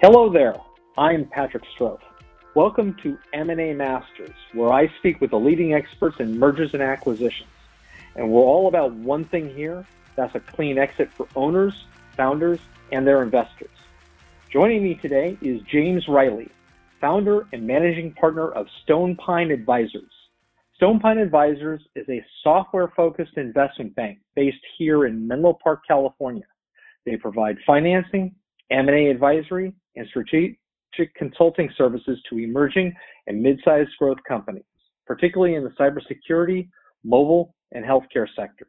Hello there. I'm Patrick Stroth. Welcome to M&A Masters, where I speak with the leading experts in mergers and acquisitions. And we're all about one thing here, that's a clean exit for owners, founders, and their investors. Joining me today is James Riley, founder and managing partner of Stone Pine Advisors. Stone Pine Advisors is a software-focused investment bank based here in Menlo Park, California. They provide financing, M&A advisory, and strategic consulting services to emerging and mid-sized growth companies, particularly in the cybersecurity, mobile, and healthcare sectors.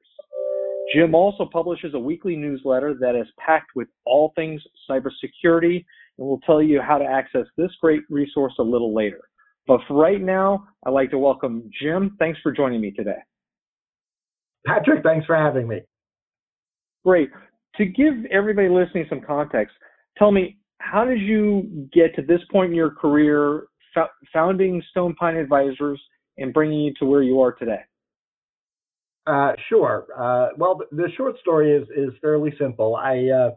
Jim also publishes a weekly newsletter that is packed with all things cybersecurity, and we'll tell you how to access this great resource a little later. But for right now, I'd like to welcome Jim. Thanks for joining me today. Patrick, thanks for having me. Great. To give everybody listening some context, tell me how did you get to this point in your career, founding Stone Pine Advisors and bringing you to where you are today? Uh, sure. Uh, well, the short story is is fairly simple. I uh,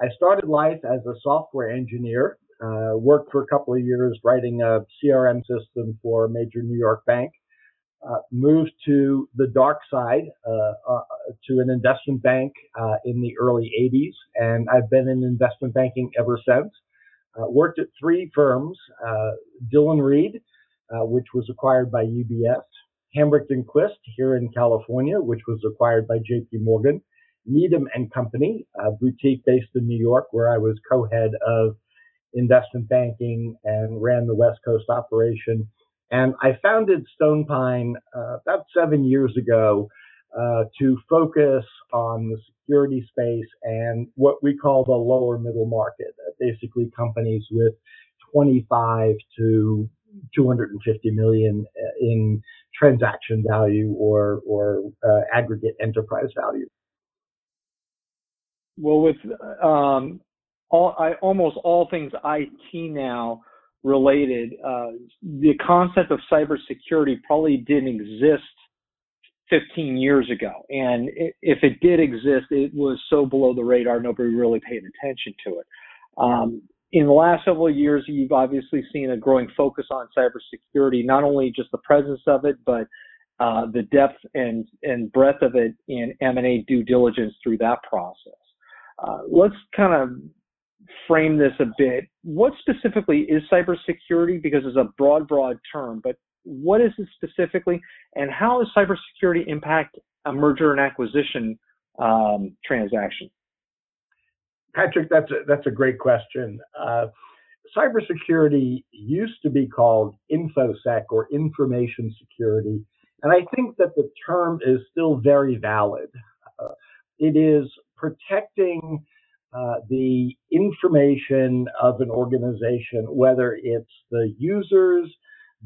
I started life as a software engineer. Uh, worked for a couple of years writing a CRM system for a major New York bank. Uh, moved to the dark side uh, uh, to an investment bank uh, in the early 80s, and I've been in investment banking ever since. Worked at three firms: Dillon Read, which was acquired by UBS; Hambrecht and Quist here in California, which was acquired by J.P. Morgan; Needham and Company, a boutique based in New York, where I was co-head of investment banking and ran the West Coast operation and I founded Stone Pine uh, about seven years ago uh, to focus on the security space and what we call the lower middle market, uh, basically companies with 25 to 250 million uh, in transaction value or or uh, aggregate enterprise value. Well, with um, all I, almost all things IT now related, uh, the concept of cybersecurity probably didn't exist 15 years ago. And if it did exist, it was so below the radar, nobody really paid attention to it. Um, in the last several years, you've obviously seen a growing focus on cybersecurity, not only just the presence of it, but uh, the depth and, and breadth of it in M&A due diligence through that process. Uh, let's kind of frame this a bit. What specifically is cybersecurity? Because it's a broad, broad term, but what is it specifically, and how does cybersecurity impact a merger and acquisition um, transaction? Patrick, that's a, that's a great question. Uh, cybersecurity used to be called infosec or information security, and I think that the term is still very valid. Uh, it is protecting uh, the information of an organization, whether it's the users,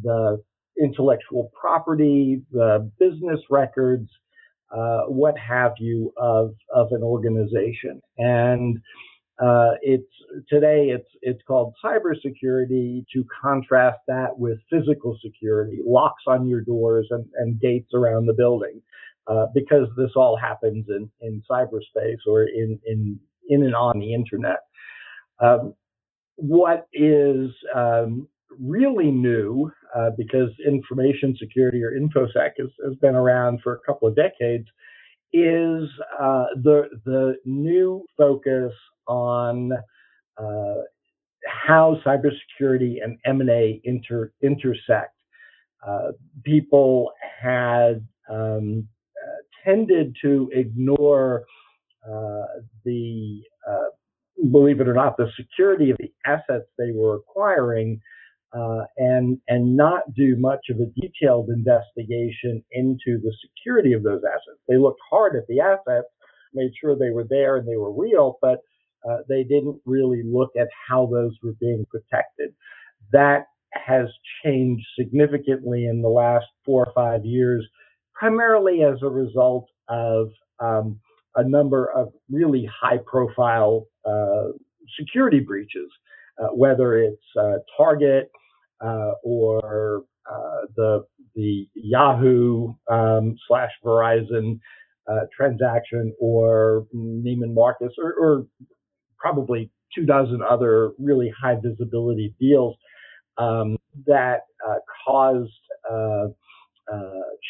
the intellectual property, the business records, uh, what have you of of an organization. And uh, it's today it's it's called cybersecurity to contrast that with physical security, locks on your doors and, and gates around the building, uh, because this all happens in in cyberspace or in in in and on the internet. Um, what is um, really new, uh, because information security or InfoSec has, has, been around for a couple of decades, is uh, the the new focus on uh, how cybersecurity and M&A inter, intersect. Uh, people had um, uh, tended to ignore uh, the uh, believe it or not, the security of the assets they were acquiring, uh, and and not do much of a detailed investigation into the security of those assets. They looked hard at the assets, made sure they were there and they were real, but uh, they didn't really look at how those were being protected. That has changed significantly in the last four or five years, primarily as a result of um, a number of really high profile uh, security breaches, uh, whether it's uh, Target uh, or uh, the the Yahoo um, slash Verizon transaction or Neiman Marcus or, or, probably two dozen other really high visibility deals um, that uh, caused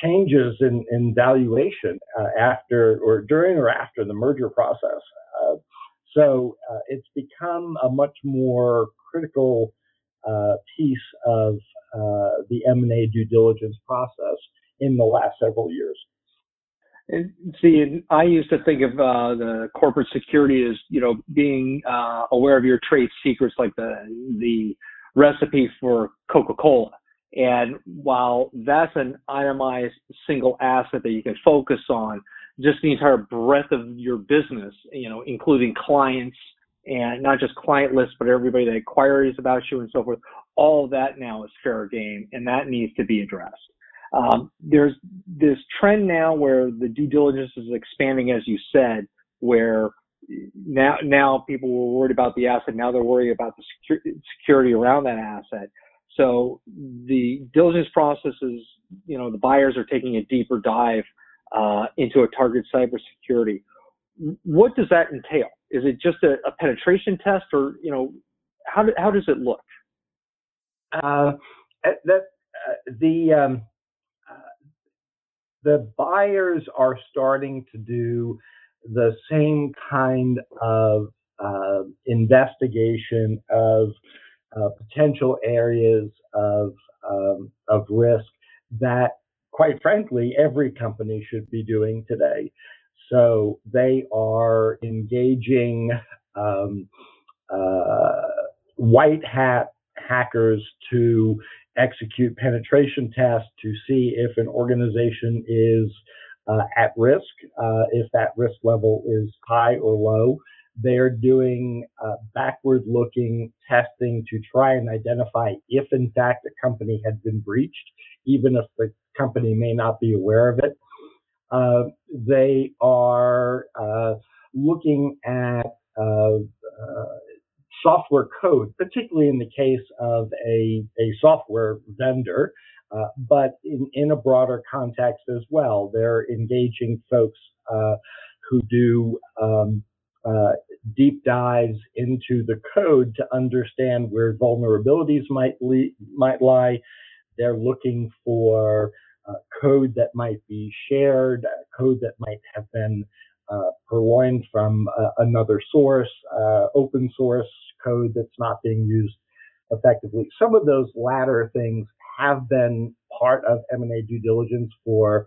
changes in, in valuation uh, after or during or after the merger process. Uh, so it's become a much more critical piece of the M&A due diligence process in the last several years. And see, I used to think of uh, the corporate security as you know being uh, aware of your trade secrets, like the the recipe for Coca-Cola. And while that's an itemized single asset that you can focus on, just the entire breadth of your business, you know, including clients and not just client lists, but everybody that inquires about you and so forth, all that now is fair game, and that needs to be addressed. Um, there's this trend now where the due diligence is expanding, as you said, where now now people were worried about the asset, now they're worried about the security around that asset. So the diligence process is, you know, the buyers are taking a deeper dive uh, into a target cybersecurity. What does that entail? Is it just a, a penetration test, or you know, how do, how does it look? Uh, that uh, the um, the buyers are starting to do the same kind of uh, investigation of uh, potential areas of um, of risk that, quite frankly, every company should be doing today. So they are engaging um, uh, white hat hackers to execute penetration tests to see if an organization is uh, at risk, uh, if that risk level is high or low. They're doing uh, backward looking testing to try and identify if, in fact, a company had been breached, even if the company may not be aware of it. Uh, they are uh, looking at uh, software code, particularly in the case of a, a software vendor, uh, but in, in a broader context as well. They're engaging folks uh, who do um, uh, deep dives into the code to understand where vulnerabilities might li- might lie. They're looking for uh, code that might be shared, code that might have been uh, purloined from uh, another source, uh, open source code that's not being used effectively. Some of those latter things have been part of M&A due diligence for,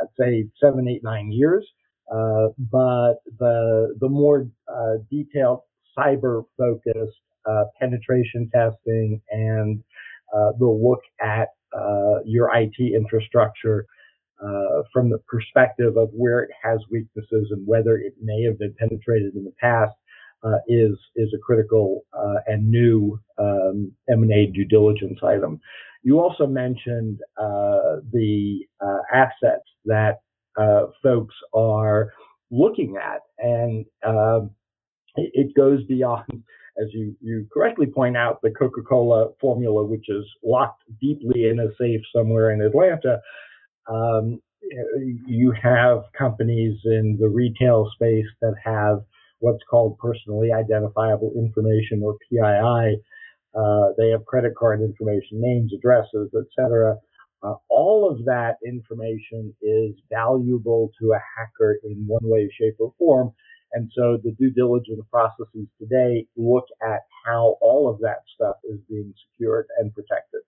I'd say, seven, eight, nine years. Uh, but the the more uh, detailed cyber focused uh, penetration testing and uh, the look at uh, your IT infrastructure uh, from the perspective of where it has weaknesses and whether it may have been penetrated in the past uh, is is a critical uh, and new um, M&A due diligence item. You also mentioned uh, the uh, assets that folks are looking at, and um, it, it goes beyond as you, you correctly point out, the Coca Cola formula, which is locked deeply in a safe somewhere in Atlanta. Um, you have companies in the retail space that have what's called personally identifiable information or PII. Uh, they have credit card information, names, addresses, etc. Uh, all of that information is valuable to a hacker in one way, shape, or form. And so the due diligence processes today look at how all of that stuff is being secured and protected.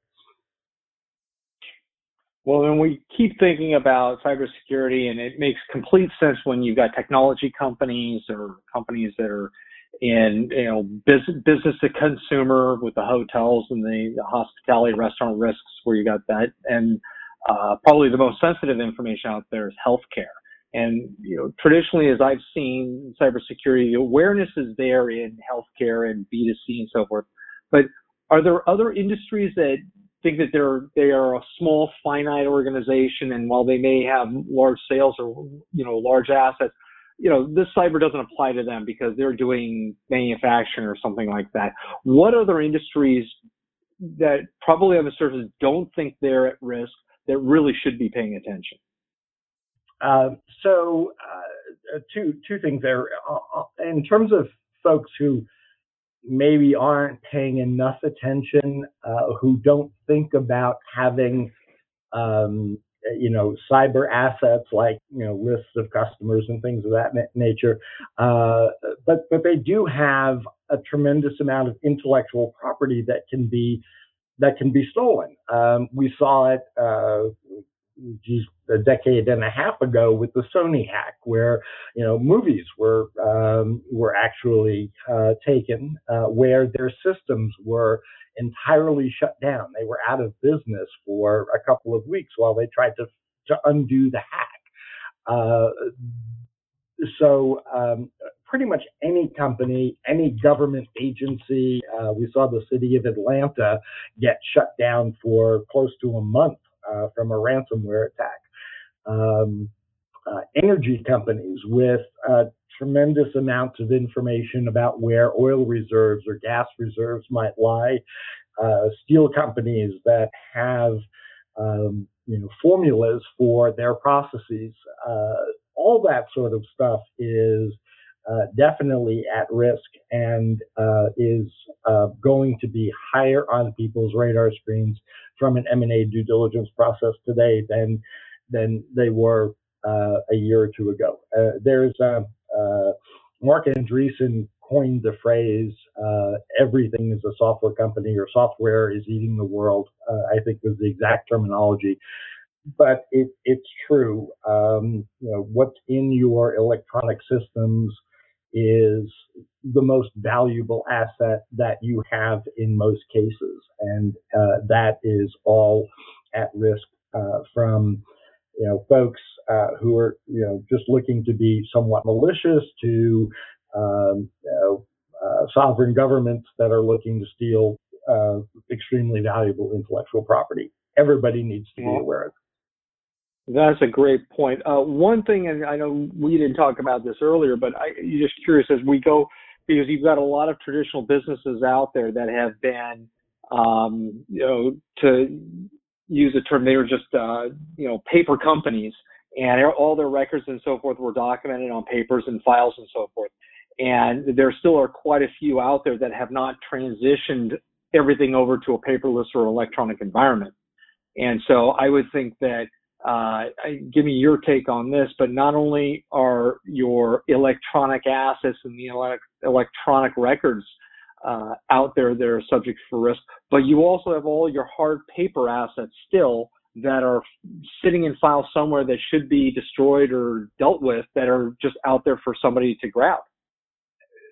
Well, then we keep thinking about cybersecurity, and it makes complete sense when you've got technology companies or companies that are in you know business business to consumer with the hotels and the, hospitality restaurant risks where you got that, and uh, probably the most sensitive information out there is healthcare. And you know, traditionally, as I've seen cybersecurity, awareness is there in healthcare and B2C and so forth. But are there other industries that think that they're they are a small finite organization and while they may have large sales or you know large assets you know this cyber doesn't apply to them because they're doing manufacturing or something like that. What other industries that probably on the surface don't think they're at risk that really should be paying attention? Uh, so uh, two two things there. Uh, in terms of folks who maybe aren't paying enough attention, uh, who don't think about having, um, you know, cyber assets like you know lists of customers and things of that nature. Uh, but but they do have a tremendous amount of intellectual property that can be that can be stolen. Um, we saw it uh, geez, a decade and a half ago with the Sony hack, where you know movies were um, were actually uh, taken, uh, where their systems were entirely shut down. They were out of business for a couple of weeks while they tried to to undo the hack. Uh, so um, pretty much any company, any government agency. Uh, we saw the city of Atlanta get shut down for close to a month uh, from a ransomware attack. Um, uh, energy companies with uh, tremendous amounts of information about where oil reserves or gas reserves might lie. Uh, steel companies that have um, you know formulas for their processes. Uh, all that sort of stuff is uh, definitely at risk and uh, is uh, going to be higher on people's radar screens from an M&A due diligence process today than than they were uh, a year or two ago. Uh, there's Marc Andreessen coined the phrase "everything is a software company" or "software is eating the world." I think was the exact terminology but it, it's true. Um, you know, what's in your electronic systems is the most valuable asset that you have in most cases. And uh, that is all at risk uh, from, you know, folks uh, who are, you know, just looking to be somewhat malicious to, um, you know, uh, sovereign governments that are looking to steal uh, extremely valuable intellectual property. Everybody needs to be aware of that's a great point. Uh, one thing, and I know we didn't talk about this earlier, but I, you're just curious as we go, because you've got a lot of traditional businesses out there that have been, um, you know, to use a term, they were just, uh, you know, paper companies, and all their records and so forth were documented on papers and files and so forth. And there still are quite a few out there that have not transitioned everything over to a paperless or electronic environment. And so I would think that uh, give me your take on this, but not only are your electronic assets and the electronic records uh, out there that are subject for risk, but you also have all your hard paper assets still that are sitting in files somewhere that should be destroyed or dealt with that are just out there for somebody to grab.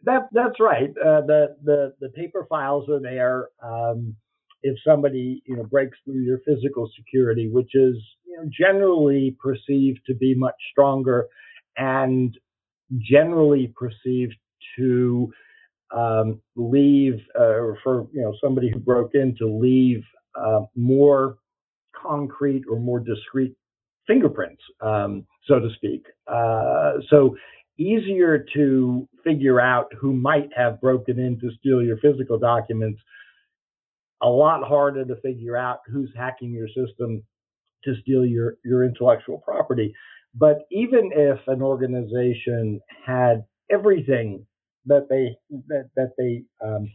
That that's right. Uh, the the the paper files are there. Um, if somebody you know breaks through your physical security, which is you know, generally perceived to be much stronger and generally perceived to um, leave uh, for you know somebody who broke in to leave uh, more concrete or more discrete fingerprints, um, so to speak. Uh, so easier to figure out who might have broken in to steal your physical documents. A lot harder to figure out who's hacking your system to steal your, your intellectual property. But even if an organization had everything that they that, that they um,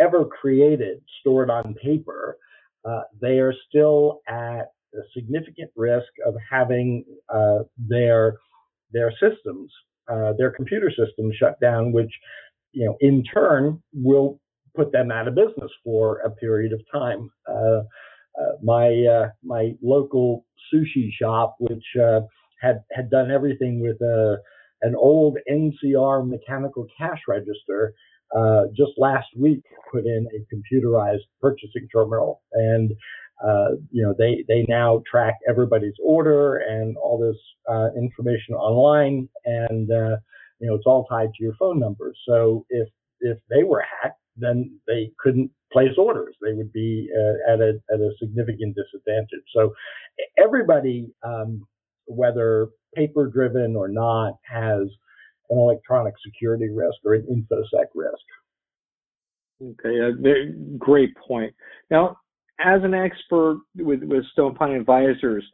ever created stored on paper, uh, they are still at a significant risk of having uh, their their systems, uh, their computer systems shut down, which you know in turn will put them out of business for a period of time. Uh, uh, my uh, my local sushi shop, which uh, had had done everything with a an old NCR mechanical cash register, uh, just last week put in a computerized purchasing terminal, and uh, you know they they now track everybody's order and all this uh, information online, and you know it's all tied to your phone number. So if if they were hacked, then they couldn't place orders. They would be uh, at, a, at a significant disadvantage. So everybody, um, whether paper driven or not, has an electronic security risk or an infosec risk. Okay, uh, great point. Now, as an expert with, with Stone Pine Advisors,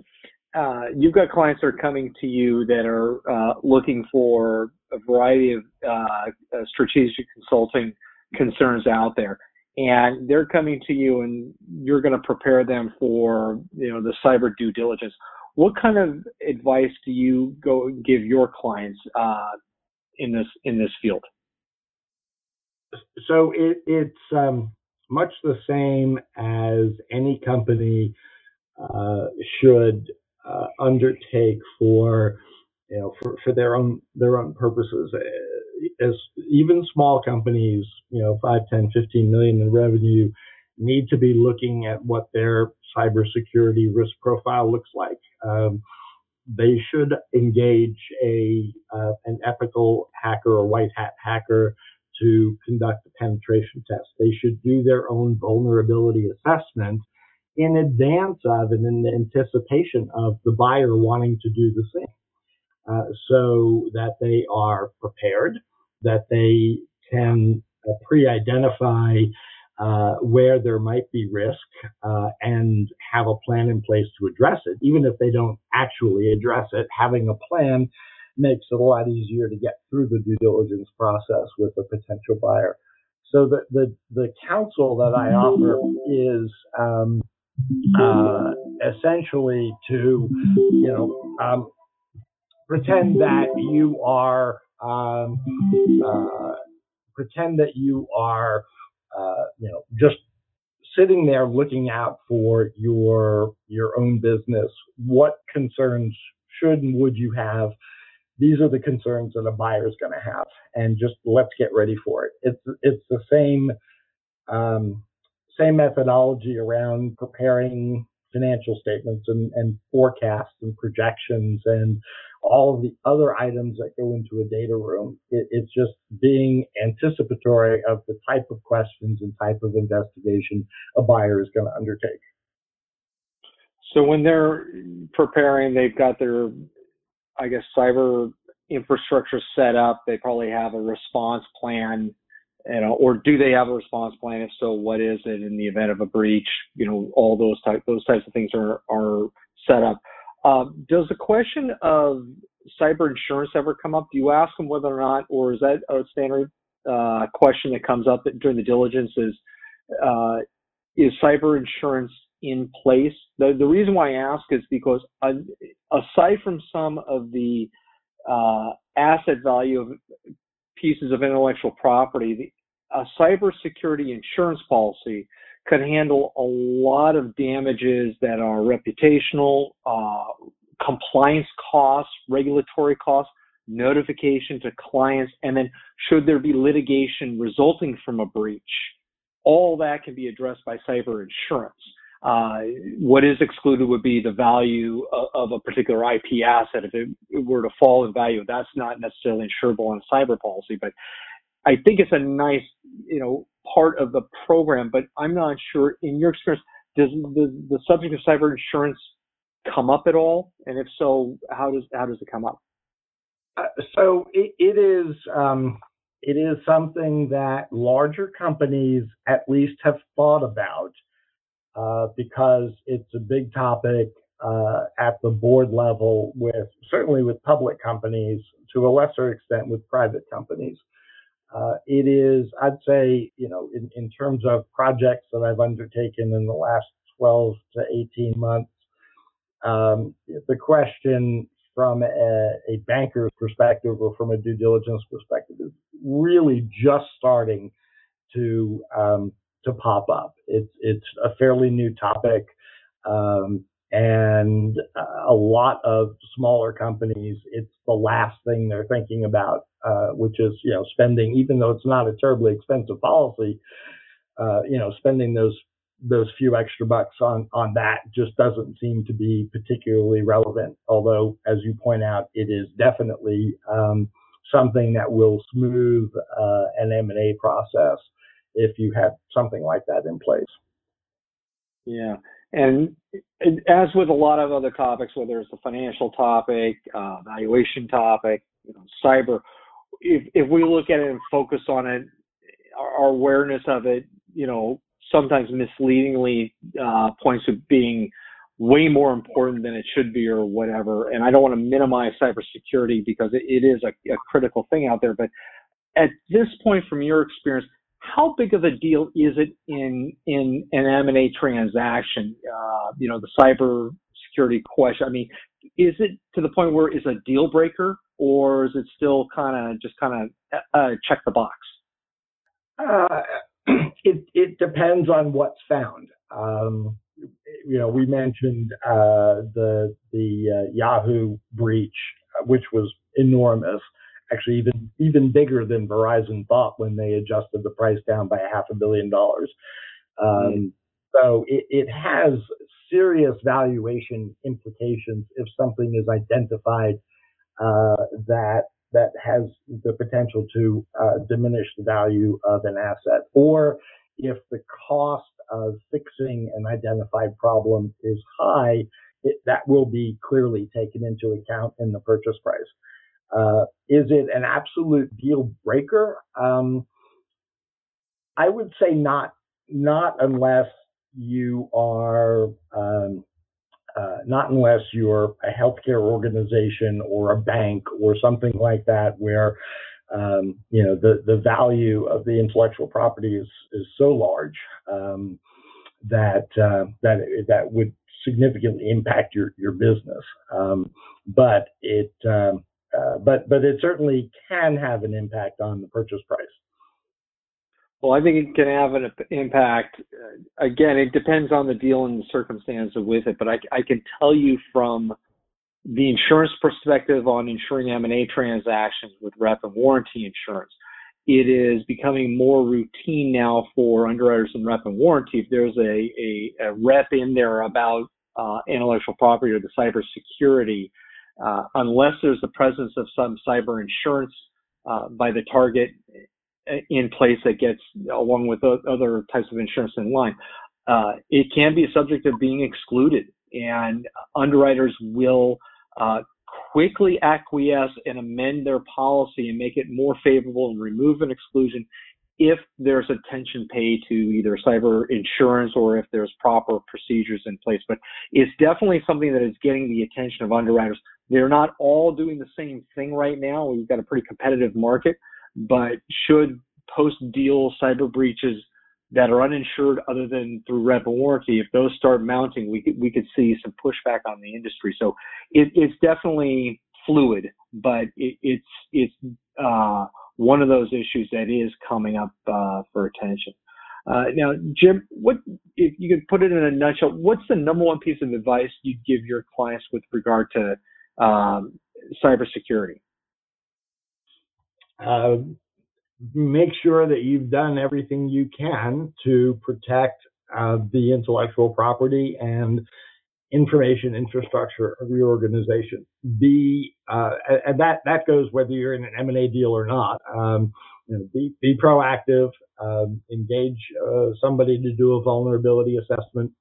uh, you've got clients that are coming to you that are uh, looking for a variety of uh, uh strategic consulting concerns out there. And they're coming to you and you're going to prepare them for you know the cyber due diligence. What kind of advice do you go give your clients uh, in this in this field? So it, it's um, much the same as any company uh, should uh, undertake for you know for, for their own their own purposes as even small companies, you know, 5, 10, 15 million in revenue need to be looking at what their cybersecurity risk profile looks like. Um, they should engage a uh, an ethical hacker or white hat hacker to conduct a penetration test. They should do their own vulnerability assessment in advance of and in anticipation of the buyer wanting to do the same, uh, so that they are prepared that they can uh, pre-identify uh, where there might be risk uh, and have a plan in place to address it. Even if they don't actually address it, having a plan makes it a lot easier to get through the due diligence process with a potential buyer. So the the, the counsel that I offer is um, uh, essentially to you know um, pretend that you are um, uh, pretend that you are, uh, you know, just sitting there looking out for your your own business. What concerns should and would you have? These are the concerns that a buyer is going to have, and just let's get ready for it. It's it's the same um, same methodology around preparing financial statements and, and forecasts and projections and all of the other items that go into a data room. It, it's just being anticipatory of the type of questions and type of investigation a buyer is going to undertake. So when they're preparing, they've got their, I guess, cyber infrastructure set up. They probably have a response plan, you know, or do they have a response plan? If so, what is it in the event of a breach? You know, all those type those types of things are are set up. Um, does the question of cyber insurance ever come up? Do you ask them whether or not, or is that a standard uh, question that comes up during the diligence? Is uh, is cyber insurance in place? The, the reason why I ask is because uh, aside from some of the uh, asset value of pieces of intellectual property, the, a cybersecurity insurance policy could handle a lot of damages that are reputational, uh, compliance costs, regulatory costs, notification to clients, and then should there be litigation resulting from a breach, all that can be addressed by cyber insurance. Uh, what is excluded would be the value of, of a particular IP asset. If it, it, were to fall in value, that's not necessarily insurable in a cyber policy, but I think it's a nice, you know, part of the program, but I'm not sure. In your experience, does the, the subject of cyber insurance come up at all? And if so, how does how does it come up? Uh, so it, it is um, it is something that larger companies at least have thought about uh, because it's a big topic uh, at the board level with certainly with public companies to a lesser extent with private companies. Uh, it is, I'd say, you know, in, in terms of projects that I've undertaken in the last 12 to 18 months, um, the question from a, a, banker's perspective or from a due diligence perspective is really just starting to um, to pop up. It's it's a fairly new topic. Um, and a lot of smaller companies, it's the last thing they're thinking about, uh, which is, you know, spending, even though it's not a terribly expensive policy, uh, you know, spending those those few extra bucks on on that just doesn't seem to be particularly relevant. Although, as you point out, it is definitely um, something that will smooth uh, an M and A process if you have something like that in place. Yeah, and as with a lot of other topics, whether it's a financial topic, uh, valuation topic, you know, cyber, if, if we look at it and focus on it, our, awareness of it, you know, sometimes misleadingly uh, points to being way more important than it should be or whatever. And I don't want to minimize cybersecurity because it, it is a, a critical thing out there. But at this point, from your experience, how big of a deal is it in in an M&A transaction? Uh, you know, the cyber security question. I mean, is it to the point where it's a deal breaker, or is it still kind of just kind of uh, check the box? Uh, it it depends on what's found. Um, you know, we mentioned uh, the the uh, Yahoo breach, which was enormous actually even even bigger than Verizon thought when they adjusted the price down by a half a billion dollars. Um, mm So it, it has serious valuation implications if something is identified uh, that that has the potential to uh, diminish the value of an asset, or if the cost of fixing an identified problem is high, it, that will be clearly taken into account in the purchase price. Uh, is it an absolute deal breaker? Um, I would say not, not unless you are, um, uh, not unless you're a healthcare organization or a bank or something like that, where um, you know the the value of the intellectual property is is so large um, that uh, that that would significantly impact your your business. Um, but it um, uh, but but it certainly can have an impact on the purchase price. Well, I think it can have an impact. Again, it depends on the deal and the circumstance with it. But I, I can tell you from the insurance perspective on insuring M&A transactions with rep and warranty insurance, it is becoming more routine now for underwriters and rep and warranty. If there's a, a, a rep in there about uh, intellectual property or the cybersecurity, uh, unless there's the presence of some cyber insurance uh, by the target in place that gets along with other types of insurance in line, uh, it can be a subject of being excluded, and underwriters will uh, quickly acquiesce and amend their policy and make it more favorable and remove an exclusion if there's attention paid to either cyber insurance or if there's proper procedures in place. But it's definitely something that is getting the attention of underwriters. They're not all doing the same thing right now. We've got a pretty competitive market, but should post deal cyber breaches that are uninsured other than through rep and warranty, if those start mounting, we could, we could see some pushback on the industry. So it, it's definitely fluid, but it, it's, it's, uh, one of those issues that is coming up uh, for attention. Uh, now, Jim, what if you could put it in a nutshell? What's the number one piece of advice you'd give your clients with regard to um, cybersecurity? Uh, make sure that you've done everything you can to protect uh, the intellectual property and information infrastructure of your organization. Be uh, and that that goes whether you're in an M and A deal or not. Um, you know, be be proactive. Um, engage uh, somebody to do a vulnerability assessment.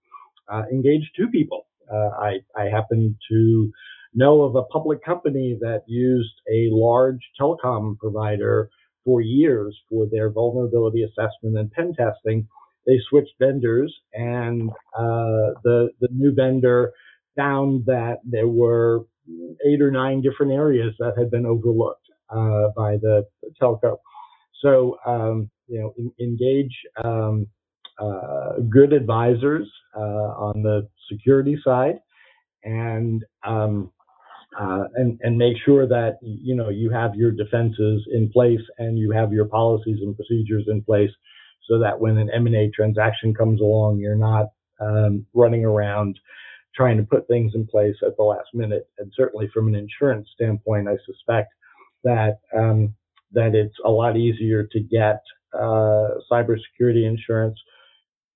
Uh, engage two people. Uh, I I happen to know of a public company that used a large telecom provider for years for their vulnerability assessment and pen testing they switched vendors, and uh, the the new vendor found that there were eight or nine different areas that had been overlooked uh, by the, telco. So um, you know, in, engage um, uh, good advisors uh, on the security side, and um, uh, and and make sure that you know you have your defenses in place and you have your policies and procedures in place so that when an M&A transaction comes along, you're not um, running around trying to put things in place at the last minute. And certainly from an insurance standpoint, I suspect that um, that it's a lot easier to get uh, cybersecurity insurance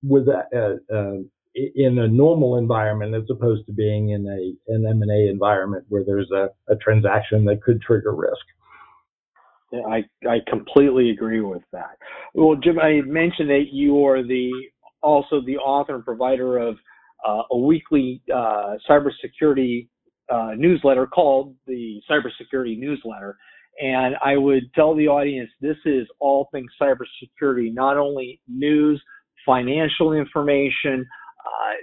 with that, uh, uh, in a normal environment as opposed to being in a an M&A environment where there's a, a transaction that could trigger risk. I, I completely agree with that. Well, Jim, I mentioned that you are the also the author and provider of uh, a weekly uh, cybersecurity uh, newsletter called the Cybersecurity Newsletter. And I would tell the audience this is all things cybersecurity, not only news, financial information, uh,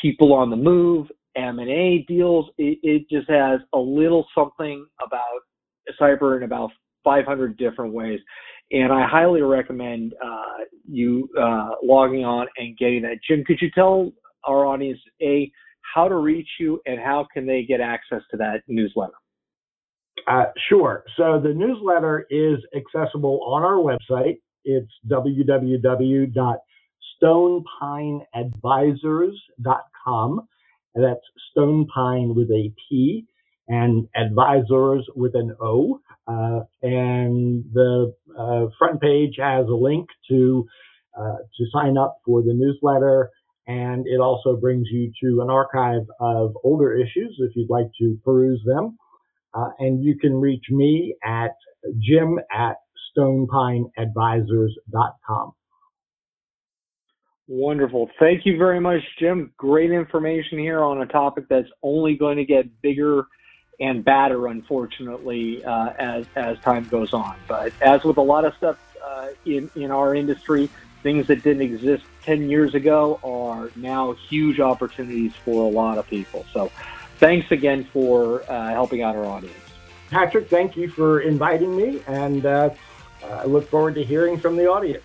people on the move, M&A deals. It, it just has a little something about cyber and about 500 different ways. And I highly recommend uh, you uh, logging on and getting that. Jim, could you tell our audience, A, how to reach you and how can they get access to that newsletter? Uh, sure. So the newsletter is accessible on our website. It's www.stonepineadvisors.com. And that's Stonepine with a P and advisors with an O. Uh, and the uh, front page has a link to uh, to sign up for the newsletter, and it also brings you to an archive of older issues if you'd like to peruse them. Uh, and you can reach me at jim at stonepineadvisors.com. Wonderful. Thank you very much, Jim. Great information here on a topic that's only going to get bigger and badder, unfortunately, uh, as as time goes on. But as with a lot of stuff uh, in in our industry, things that didn't exist ten years ago are now huge opportunities for a lot of people. So, thanks again for uh, helping out our audience. Patrick, thank you for inviting me, and uh, I look forward to hearing from the audience.